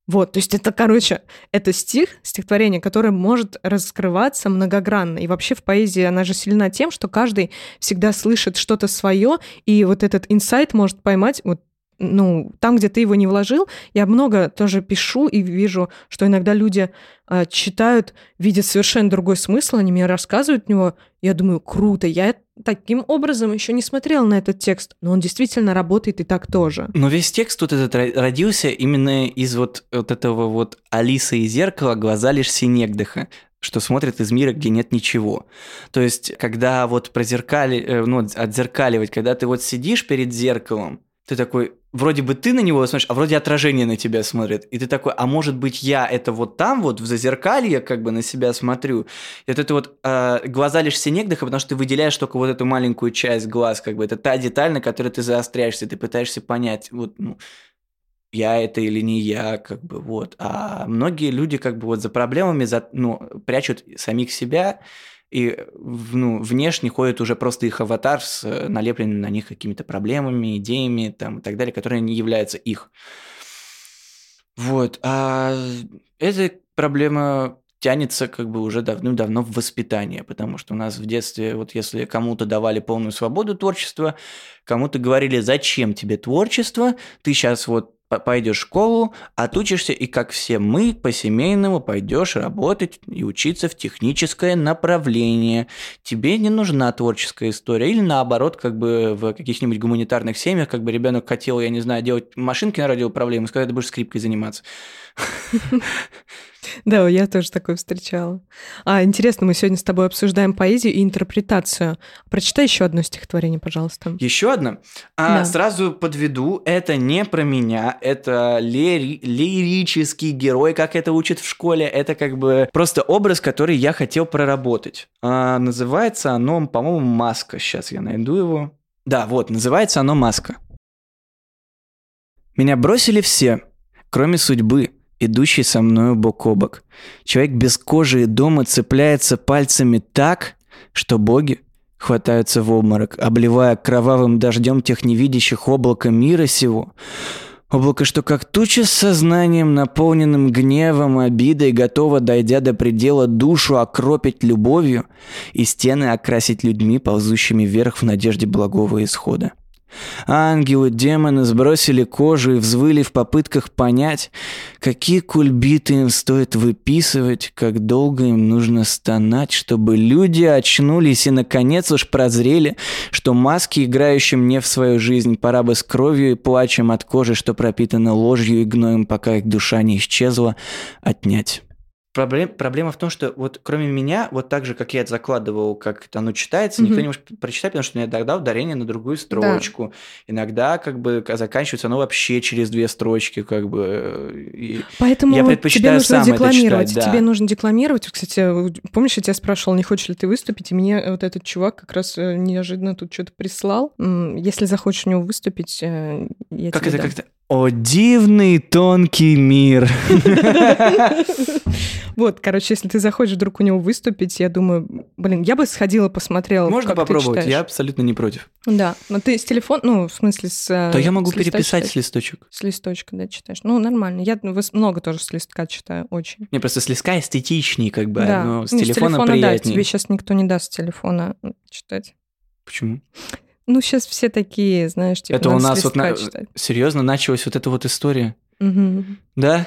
Вот, то есть это, короче, это стих, стихотворение, которое может раскрываться многогранно. И вообще в поэзии она же сильна тем, что каждый всегда слышит что-то свое, и вот этот инсайт может поймать вот ну, там, где ты его не вложил, я много тоже пишу и вижу, что иногда люди э, читают, видят совершенно другой смысл, они мне рассказывают него, я думаю, круто, я таким образом еще не смотрела на этот текст, но он действительно работает и так тоже. Но весь текст тут этот родился именно из вот, вот этого вот Алисы и зеркала «Глаза лишь синегдыха» что смотрит из мира, где нет ничего. То есть, когда вот прозеркали, э, ну, отзеркаливать, когда ты вот сидишь перед зеркалом, ты такой, вроде бы ты на него смотришь, а вроде отражение на тебя смотрит. И ты такой, а может быть я это вот там вот в зазеркалье как бы на себя смотрю. И вот это вот э, глаза лишь синегдыха, потому что ты выделяешь только вот эту маленькую часть глаз, как бы это та деталь, на которой ты заостряешься, ты пытаешься понять, вот, ну, я это или не я, как бы вот. А многие люди как бы вот за проблемами, за, ну, прячут самих себя, и ну, внешне ходит уже просто их аватар с э, налепленными на них какими-то проблемами, идеями там, и так далее, которые не являются их. Вот. А эта проблема тянется как бы уже давным-давно в воспитание, потому что у нас в детстве, вот если кому-то давали полную свободу творчества, кому-то говорили, зачем тебе творчество, ты сейчас вот пойдешь в школу, отучишься и, как все мы, по-семейному пойдешь работать и учиться в техническое направление. Тебе не нужна творческая история. Или наоборот, как бы в каких-нибудь гуманитарных семьях, как бы ребенок хотел, я не знаю, делать машинки на радиоуправлении, сказать, ты будешь скрипкой заниматься. Да, я тоже такое встречала. А, интересно, мы сегодня с тобой обсуждаем поэзию и интерпретацию. Прочитай еще одно стихотворение, пожалуйста. Еще одно? А, да. Сразу подведу, это не про меня, это лири- лирический герой, как это учат в школе. Это как бы просто образ, который я хотел проработать. А, называется оно, по-моему, «Маска». Сейчас я найду его. Да, вот, называется оно «Маска». Меня бросили все, кроме судьбы – идущий со мною бок о бок. Человек без кожи и дома цепляется пальцами так, что боги хватаются в обморок, обливая кровавым дождем тех невидящих облака мира сего. Облако, что как туча с сознанием, наполненным гневом, обидой, готово, дойдя до предела, душу окропить любовью и стены окрасить людьми, ползущими вверх в надежде благого исхода. Ангелы, демоны сбросили кожу и взвыли в попытках понять, какие кульбиты им стоит выписывать, как долго им нужно стонать, чтобы люди очнулись и наконец уж прозрели, что маски, играющим не в свою жизнь, пора бы с кровью и плачем от кожи, что пропитана ложью и гноем, пока их душа не исчезла, отнять. Проблем, проблема в том, что вот кроме меня, вот так же, как я это закладывал, как оно читается, mm-hmm. никто не может прочитать, потому что иногда ударение на другую строчку. Да. Иногда как бы заканчивается оно вообще через две строчки, как бы. И Поэтому я предпочитаю тебе нужно сам декламировать. Это читать, да. Тебе нужно декламировать. Кстати, помнишь, я тебя спрашивал, не хочешь ли ты выступить, и мне вот этот чувак как раз э, неожиданно тут что-то прислал. Если захочешь у него выступить, э, я как тебе это, дам. как это? О, дивный тонкий мир. Вот, короче, если ты захочешь вдруг у него выступить, я думаю, блин, я бы сходила, посмотрела, Можно как попробовать, ты я абсолютно не против. Да, но ты с телефона, ну, в смысле с... Э, То я могу переписать с листочек. С листочка, да, читаешь. Ну, нормально. Я много тоже с листка читаю, очень. Не, просто с листка эстетичнее, как бы, да. но с ну, телефона, с телефона приятнее. Да, тебе сейчас никто не даст с телефона читать. Почему? Ну, сейчас все такие, знаешь, типа, Это у нас вот на... серьезно началась вот эта вот история. Угу. Да?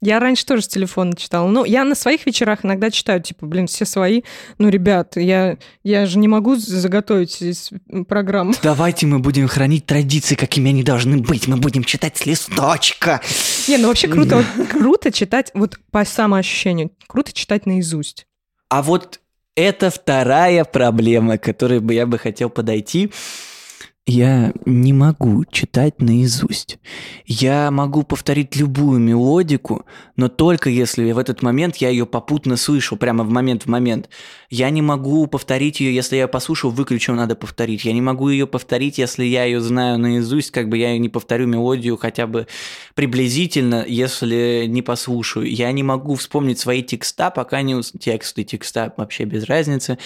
Я раньше тоже с телефона читала. Ну, я на своих вечерах иногда читаю, типа, блин, все свои. Ну, ребят, я, я же не могу заготовить из программу. Давайте мы будем хранить традиции, какими они должны быть. Мы будем читать с листочка. Не, ну вообще круто, вот, круто читать, вот по самоощущению, круто читать наизусть. А вот это вторая проблема, к которой бы я бы хотел подойти. Я не могу читать наизусть. Я могу повторить любую мелодику, но только если в этот момент я ее попутно слышу, прямо в момент в момент. Я не могу повторить ее, если я послушал, выключил, надо повторить. Я не могу ее повторить, если я ее знаю наизусть, как бы я не повторю мелодию хотя бы приблизительно, если не послушаю. Я не могу вспомнить свои текста, пока не... Тексты, текста вообще без разницы.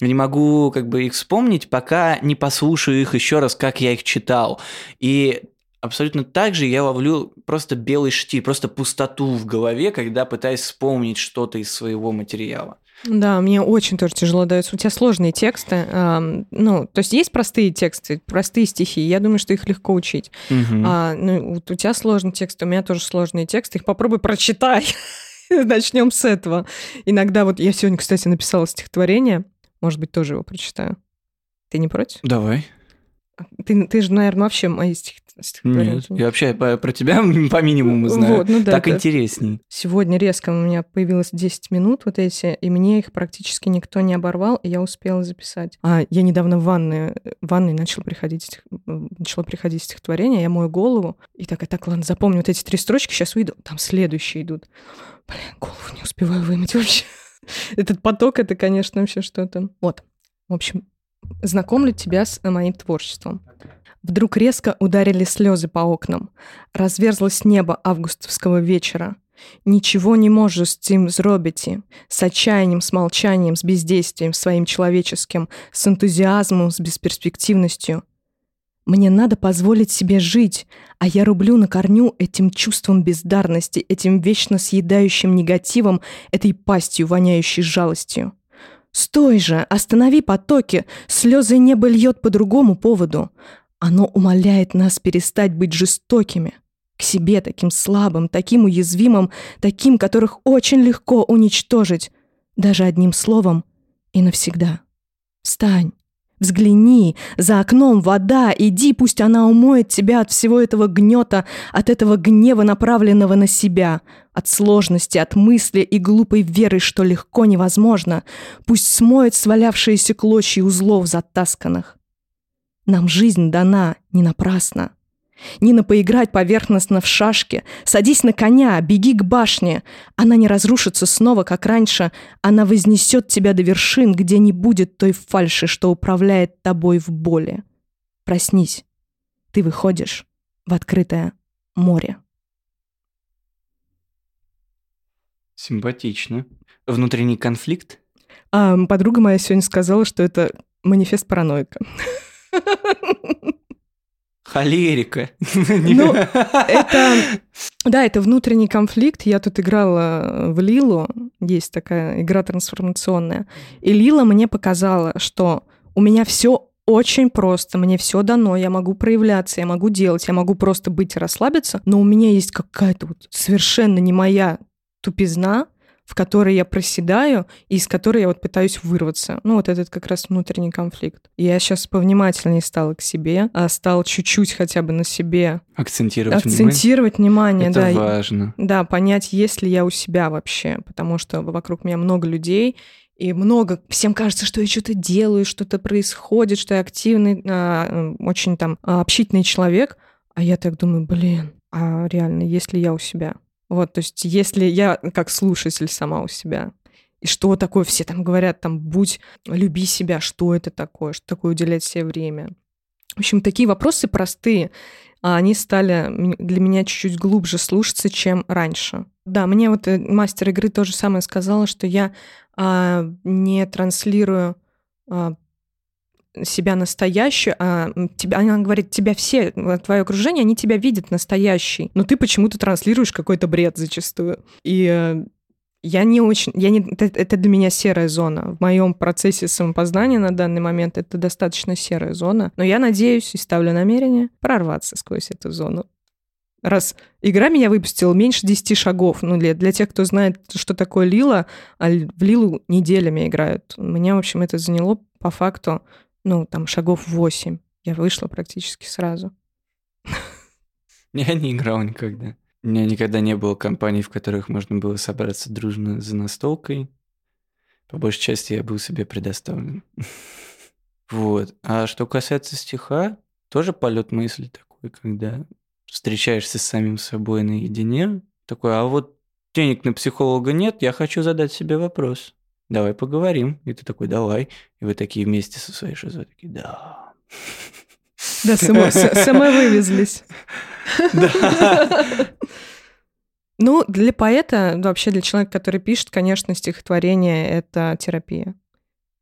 Не могу как бы их вспомнить, пока не послушаю их еще раз раз, как я их читал. И абсолютно так же я ловлю просто белый штиль, просто пустоту в голове, когда пытаюсь вспомнить что-то из своего материала. Да, мне очень тоже тяжело дается. У тебя сложные тексты. эм, ну, то есть есть простые тексты, простые стихи. Я думаю, что их легко учить. Мгм. А, ну, вот у тебя сложный текст, у меня тоже сложные тексты. Их попробуй прочитай. Начнем с этого. Иногда вот я сегодня, кстати, написала стихотворение. Может быть, тоже его прочитаю. Ты не против? Давай. Ты, ты же, наверное, вообще мои стих- стихотворения. Нет, я вообще по- про тебя по минимуму знаю. Вот, ну да, так это- интересней. Сегодня резко у меня появилось 10 минут вот эти, и мне их практически никто не оборвал, и я успела записать. А я недавно в ванной, в ванной начала приходить, начало приходить стихотворение, я мою голову, и такая, так, ладно, запомню вот эти три строчки, сейчас выйду, там следующие идут. Блин, голову не успеваю вымыть вообще. Этот поток, это, конечно, вообще что-то. Вот, в общем, знакомлю тебя с моим творчеством. Вдруг резко ударили слезы по окнам. Разверзлось небо августовского вечера. Ничего не можу с тем зробити. С отчаянием, с молчанием, с бездействием своим человеческим, с энтузиазмом, с бесперспективностью. Мне надо позволить себе жить, а я рублю на корню этим чувством бездарности, этим вечно съедающим негативом, этой пастью, воняющей жалостью. Стой же, останови потоки, слезы небо льет по другому поводу. Оно умоляет нас перестать быть жестокими. К себе таким слабым, таким уязвимым, таким, которых очень легко уничтожить, даже одним словом и навсегда. Встань, взгляни, за окном вода, иди, пусть она умоет тебя от всего этого гнета, от этого гнева, направленного на себя, от сложности, от мысли и глупой веры, что легко невозможно, пусть смоет свалявшиеся клочья узлов затасканных. Нам жизнь дана не напрасно. Не на поиграть поверхностно в шашки. Садись на коня, беги к башне. Она не разрушится снова, как раньше. Она вознесет тебя до вершин, где не будет той фальши, что управляет тобой в боли. Проснись. Ты выходишь в открытое море. Симпатично. Внутренний конфликт? А подруга моя сегодня сказала, что это манифест параноика. Холерика. Ну, это... Да, это внутренний конфликт. Я тут играла в Лилу. Есть такая игра трансформационная. И Лила мне показала, что у меня все очень просто, мне все дано, я могу проявляться, я могу делать, я могу просто быть и расслабиться, но у меня есть какая-то вот совершенно не моя тупизна, в которой я проседаю и из которой я вот пытаюсь вырваться. Ну, вот этот как раз внутренний конфликт. Я сейчас повнимательнее стала к себе, а стал чуть-чуть хотя бы на себе Акцентировать внимание. акцентировать внимание, Это да. важно. Да, понять, есть ли я у себя вообще, потому что вокруг меня много людей, и много, всем кажется, что я что-то делаю, что-то происходит, что я активный, а, очень там а, общительный человек, а я так думаю, блин, а реально, есть ли я у себя? Вот, то есть, если я как слушатель сама у себя, и что такое, все там говорят, там, будь, люби себя, что это такое, что такое уделять себе время. В общем, такие вопросы простые, а они стали для меня чуть-чуть глубже слушаться, чем раньше. Да, мне вот э, мастер игры то же самое сказала, что я а, не транслирую а, себя настоящую, а тебя, она говорит, тебя все, вот твое окружение, они тебя видят настоящий, но ты почему-то транслируешь какой-то бред зачастую. И э, я не очень, я не, это, это для меня серая зона. В моем процессе самопознания на данный момент это достаточно серая зона, но я надеюсь и ставлю намерение прорваться сквозь эту зону. Раз игра меня выпустила меньше 10 шагов, ну, для, для тех, кто знает, что такое Лила, а в Лилу неделями играют. Меня, в общем, это заняло по факту, ну, там, шагов 8. Я вышла практически сразу. Я не играл никогда. У меня никогда не было компаний, в которых можно было собраться дружно за настолкой. По большей части я был себе предоставлен. Вот. А что касается стиха, тоже полет мысли такой, когда встречаешься с самим собой наедине. Такой, а вот денег на психолога нет, я хочу задать себе вопрос. Давай поговорим. И ты такой, давай. И вы такие вместе со своей шизой такие, да. Да, само, с- самовывезлись. Да. Ну, для поэта, вообще для человека, который пишет, конечно, стихотворение — это терапия.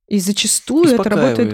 И зачастую это работает...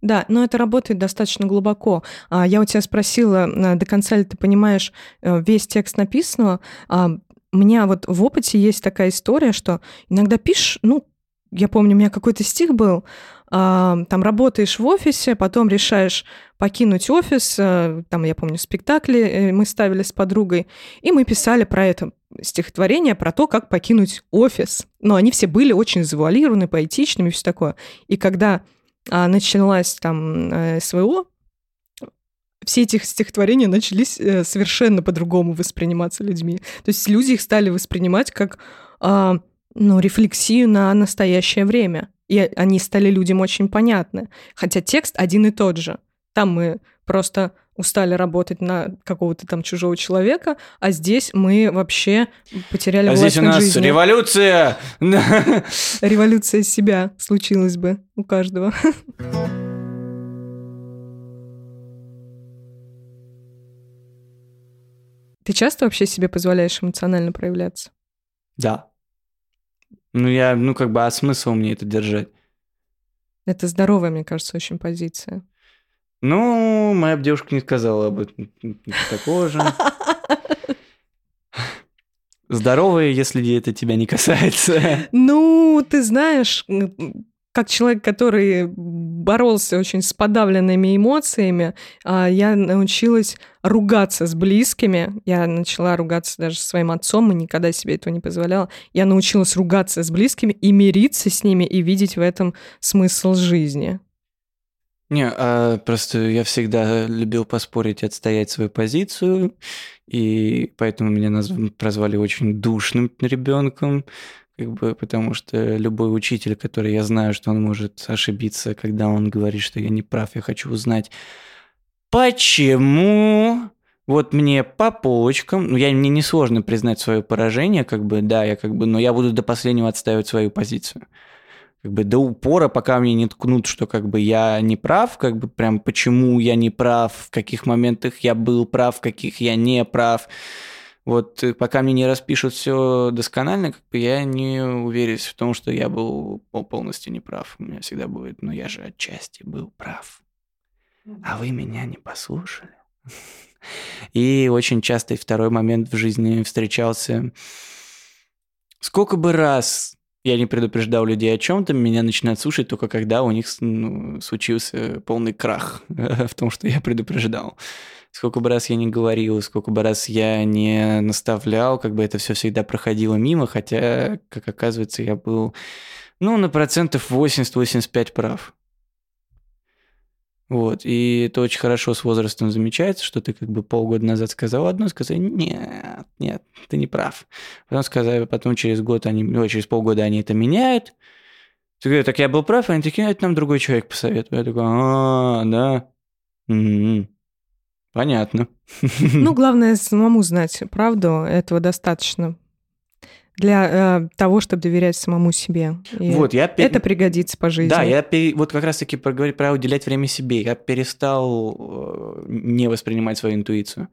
Да, но это работает достаточно глубоко. А, Я у тебя спросила, а, до конца ли ты понимаешь э, весь текст написанного. А, У меня вот в опыте есть такая история, что иногда пишешь, ну, я помню, у меня какой-то стих был, а, там работаешь в офисе, потом решаешь покинуть офис, а, там, я помню, спектакли э, мы ставили с подругой, и мы писали про это стихотворение, про то, как покинуть офис. Но они все были очень завуалированы, поэтичными, все такое. И когда а, началась там э, СВО, все эти стихотворения начались э, совершенно по-другому восприниматься людьми. То есть люди их стали воспринимать как а, ну, рефлексию на настоящее время. И они стали людям очень понятны. Хотя текст один и тот же. Там мы просто устали работать на какого-то там чужого человека, а здесь мы вообще потеряли А власть здесь у нас жизнью. революция! Революция себя случилась бы у каждого. Ты часто вообще себе позволяешь эмоционально проявляться? Да. Ну, я, ну, как бы, а смысл мне это держать? Это здоровая, мне кажется, очень позиция. Ну, моя бы девушка не сказала об этом. Такого же. Здоровые, если это тебя не касается. Ну, ты знаешь, как человек, который боролся очень с подавленными эмоциями, а, я научилась ругаться с близкими. Я начала ругаться даже со своим отцом, и никогда себе этого не позволяла. Я научилась ругаться с близкими и мириться с ними, и видеть в этом смысл жизни. Не, а просто я всегда любил поспорить и отстоять свою позицию, и поэтому меня назв- прозвали очень душным ребенком, как бы, потому что любой учитель, который я знаю, что он может ошибиться, когда он говорит, что я не прав, я хочу узнать, почему вот мне по полочкам, ну, я, мне несложно признать свое поражение, как бы, да, я как бы, но я буду до последнего отстаивать свою позицию. Как бы до упора, пока мне не ткнут, что как бы я не прав, как бы прям почему я не прав, в каких моментах я был прав, в каких я не прав. Вот э, пока мне не распишут все досконально, как бы я не уверен в том, что я был пол- полностью неправ. У меня всегда будет, но я же отчасти был прав. А вы меня не послушали. И очень часто и второй момент в жизни встречался. Сколько бы раз я не предупреждал людей о чем-то, меня начинают слушать только когда у них ну, случился полный крах в том, что я предупреждал. Сколько бы раз я не говорил, сколько бы раз я не наставлял, как бы это все всегда проходило мимо, хотя, как оказывается, я был, ну, на процентов 80-85 прав. Вот, и это очень хорошо с возрастом замечается, что ты как бы полгода назад сказал одно, сказал, нет, нет, ты не прав. Потом сказали, потом через год они, ой, через полгода они это меняют. Ты говоришь, так я был прав, они такие, «А, это нам другой человек посоветовал. Я такой, а, да, М, понятно. Ну, главное самому знать правду, этого достаточно для э, того, чтобы доверять самому себе. И Вот, я пе- это пригодится по жизни. Да, я пере- вот как раз-таки проговорить про уделять время себе. Я перестал э, не воспринимать свою интуицию.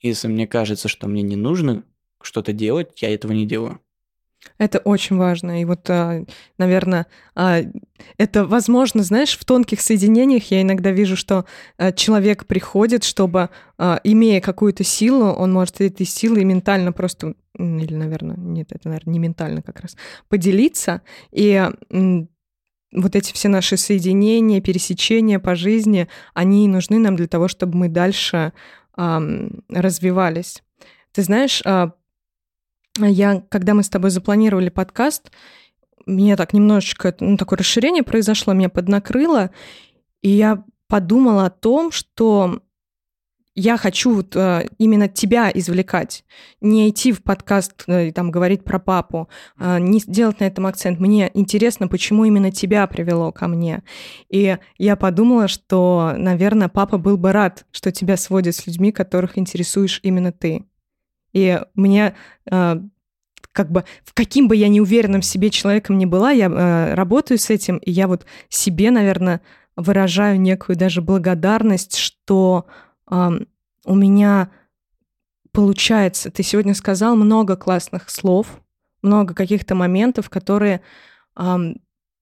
Если мне кажется, что мне не нужно что-то делать, я этого не делаю. Это очень важно. И вот, наверное, это возможно, знаешь, в тонких соединениях я иногда вижу, что а, человек приходит, чтобы, а, имея какую-то силу, он может этой силой ментально просто, или, наверное, нет, это, наверное, не ментально как раз, поделиться. И вот эти все наши соединения, пересечения по жизни, они нужны нам для того, чтобы мы дальше развивались. Ты знаешь, а, я, когда мы с тобой запланировали подкаст, мне так немножечко, ну, такое расширение произошло, меня поднакрыло, и я подумала о том, что я хочу вот э, именно тебя извлекать, не идти в подкаст э, и там говорить про папу, э, не делать на этом акцент. Мне интересно, почему именно тебя привело ко мне. И я подумала, что, наверное, папа был бы рад, что тебя сводят с людьми, которых интересуешь именно ты. И мне э, как бы в каким бы я неуверенным себе человеком ни была, я э, работаю с этим, и я вот себе, наверное, выражаю некую даже благодарность, что у меня получается. Ты сегодня сказал много классных слов, много каких-то моментов, которые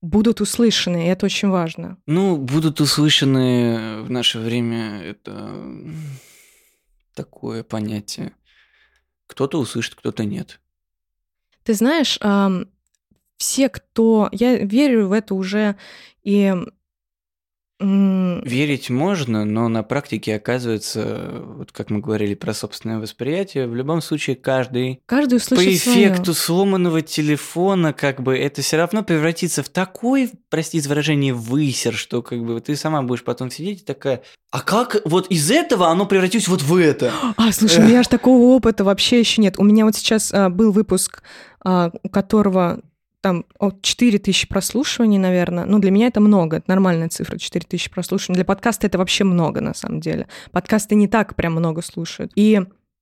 будут услышаны, и это очень важно. Ну, будут услышаны в наше время, это такое понятие. Кто-то услышит, кто-то нет. Ты знаешь, все, кто... Я верю в это уже и Верить можно, но на практике оказывается, вот как мы говорили про собственное восприятие, в любом случае каждый каждый по эффекту сломанного телефона, как бы это все равно превратится в такой, простите выражение, высер, что как бы ты сама будешь потом сидеть и такая, а как вот из этого оно превратилось вот в это? А, слушай, у меня аж такого опыта вообще еще нет. У меня вот сейчас а, был выпуск, а, у которого там от 4 тысячи прослушиваний, наверное. Ну, для меня это много, это нормальная цифра, 4 тысячи прослушиваний. Для подкаста это вообще много, на самом деле. Подкасты не так прям много слушают. И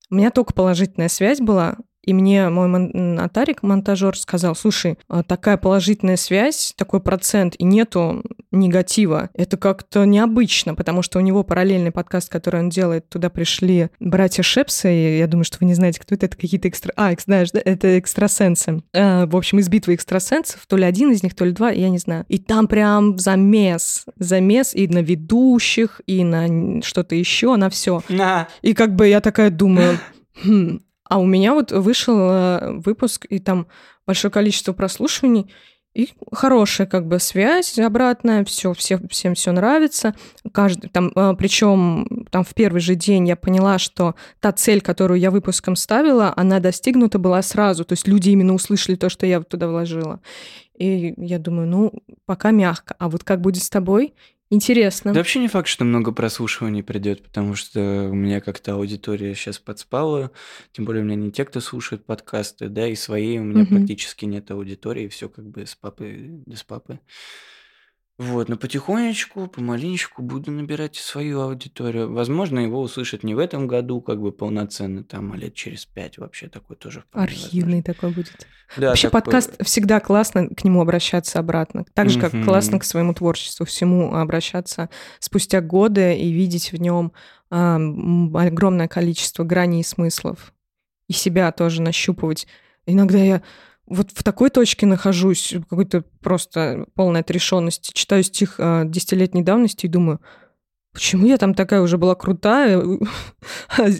у меня только положительная связь была, и мне мой мон- нотарик, монтажер, сказал, слушай, а такая положительная связь, такой процент, и нету негатива. Это как-то необычно, потому что у него параллельный подкаст, который он делает, туда пришли братья Шепсы, и я думаю, что вы не знаете, кто это, это какие-то экстра... А, экс- знаешь, да, это экстрасенсы. Э, в общем, из битвы экстрасенсов, то ли один из них, то ли два, я не знаю. И там прям замес, замес и на ведущих, и на что-то еще, на все. На. И как бы я такая думаю, «Хм, а у меня вот вышел э, выпуск, и там большое количество прослушиваний, и хорошая как бы связь обратная, все, все, всем все нравится. Каждый, там, причем там в первый же день я поняла, что та цель, которую я выпуском ставила, она достигнута была сразу. То есть люди именно услышали то, что я туда вложила. И я думаю, ну, пока мягко. А вот как будет с тобой? Интересно. Да вообще не факт, что много прослушиваний придет, потому что у меня как-то аудитория сейчас подспала, тем более у меня не те, кто слушает подкасты, да, и своей у меня Мгм. практически нет аудитории, все как бы с папы, да с папы. Вот, но потихонечку, помаленечку буду набирать свою аудиторию. Возможно, его услышат не в этом году, как бы полноценно, там, а лет через пять вообще такой тоже Архивный такой будет. возможно. Да, Вообще такой- подкаст всегда классно к нему обращаться обратно. Так же, как классно к своему творчеству всему обращаться спустя годы и видеть в нем м, огромное количество граней и смыслов. И себя тоже нащупывать. Иногда я вот в такой точке нахожусь, какой-то просто полной отрешенности, читаю стих а, десятилетней давности и думаю, почему я там такая уже была крутая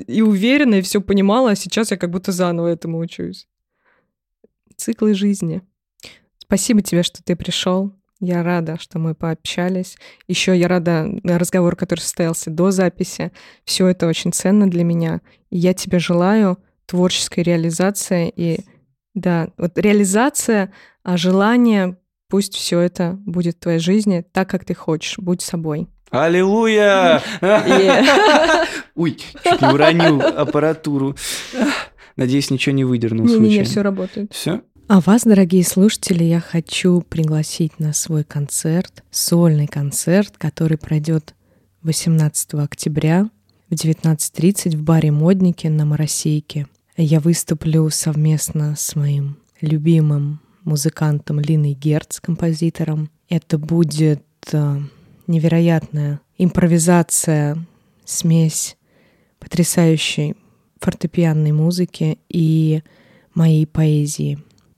и уверенная, и все понимала, а сейчас я как будто заново этому учусь циклы жизни. Спасибо тебе, что ты пришел. Я рада, что мы пообщались. Еще я рада разговор, который состоялся до записи. Все это очень ценно для меня. И я тебе желаю творческой реализации и да, вот реализация, а желание, пусть все это будет в твоей жизни так, как ты хочешь. Будь собой. Аллилуйя! Ой, чуть не уронил аппаратуру. Надеюсь, ничего не выдернул Не-не-не, случайно. все работает. Все? А вас, дорогие слушатели, я хочу пригласить на свой концерт, сольный концерт, который пройдет 18 октября в 19.30 в баре «Модники» на Моросейке. Я выступлю совместно с моим любимым музыкантом Линой Герц, композитором. Это будет э, невероятная импровизация, смесь потрясающей фортепианной музыки и моей поэзии.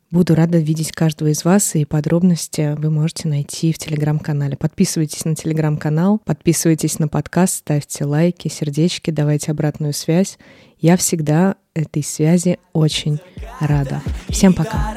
Буду рада видеть каждого из вас, и подробности вы можете найти в телеграм-канале. Подписывайтесь на телеграм-канал, подписывайтесь на подкаст, ставьте лайки, сердечки, давайте обратную связь. Я всегда этой связи очень рада. Всем пока.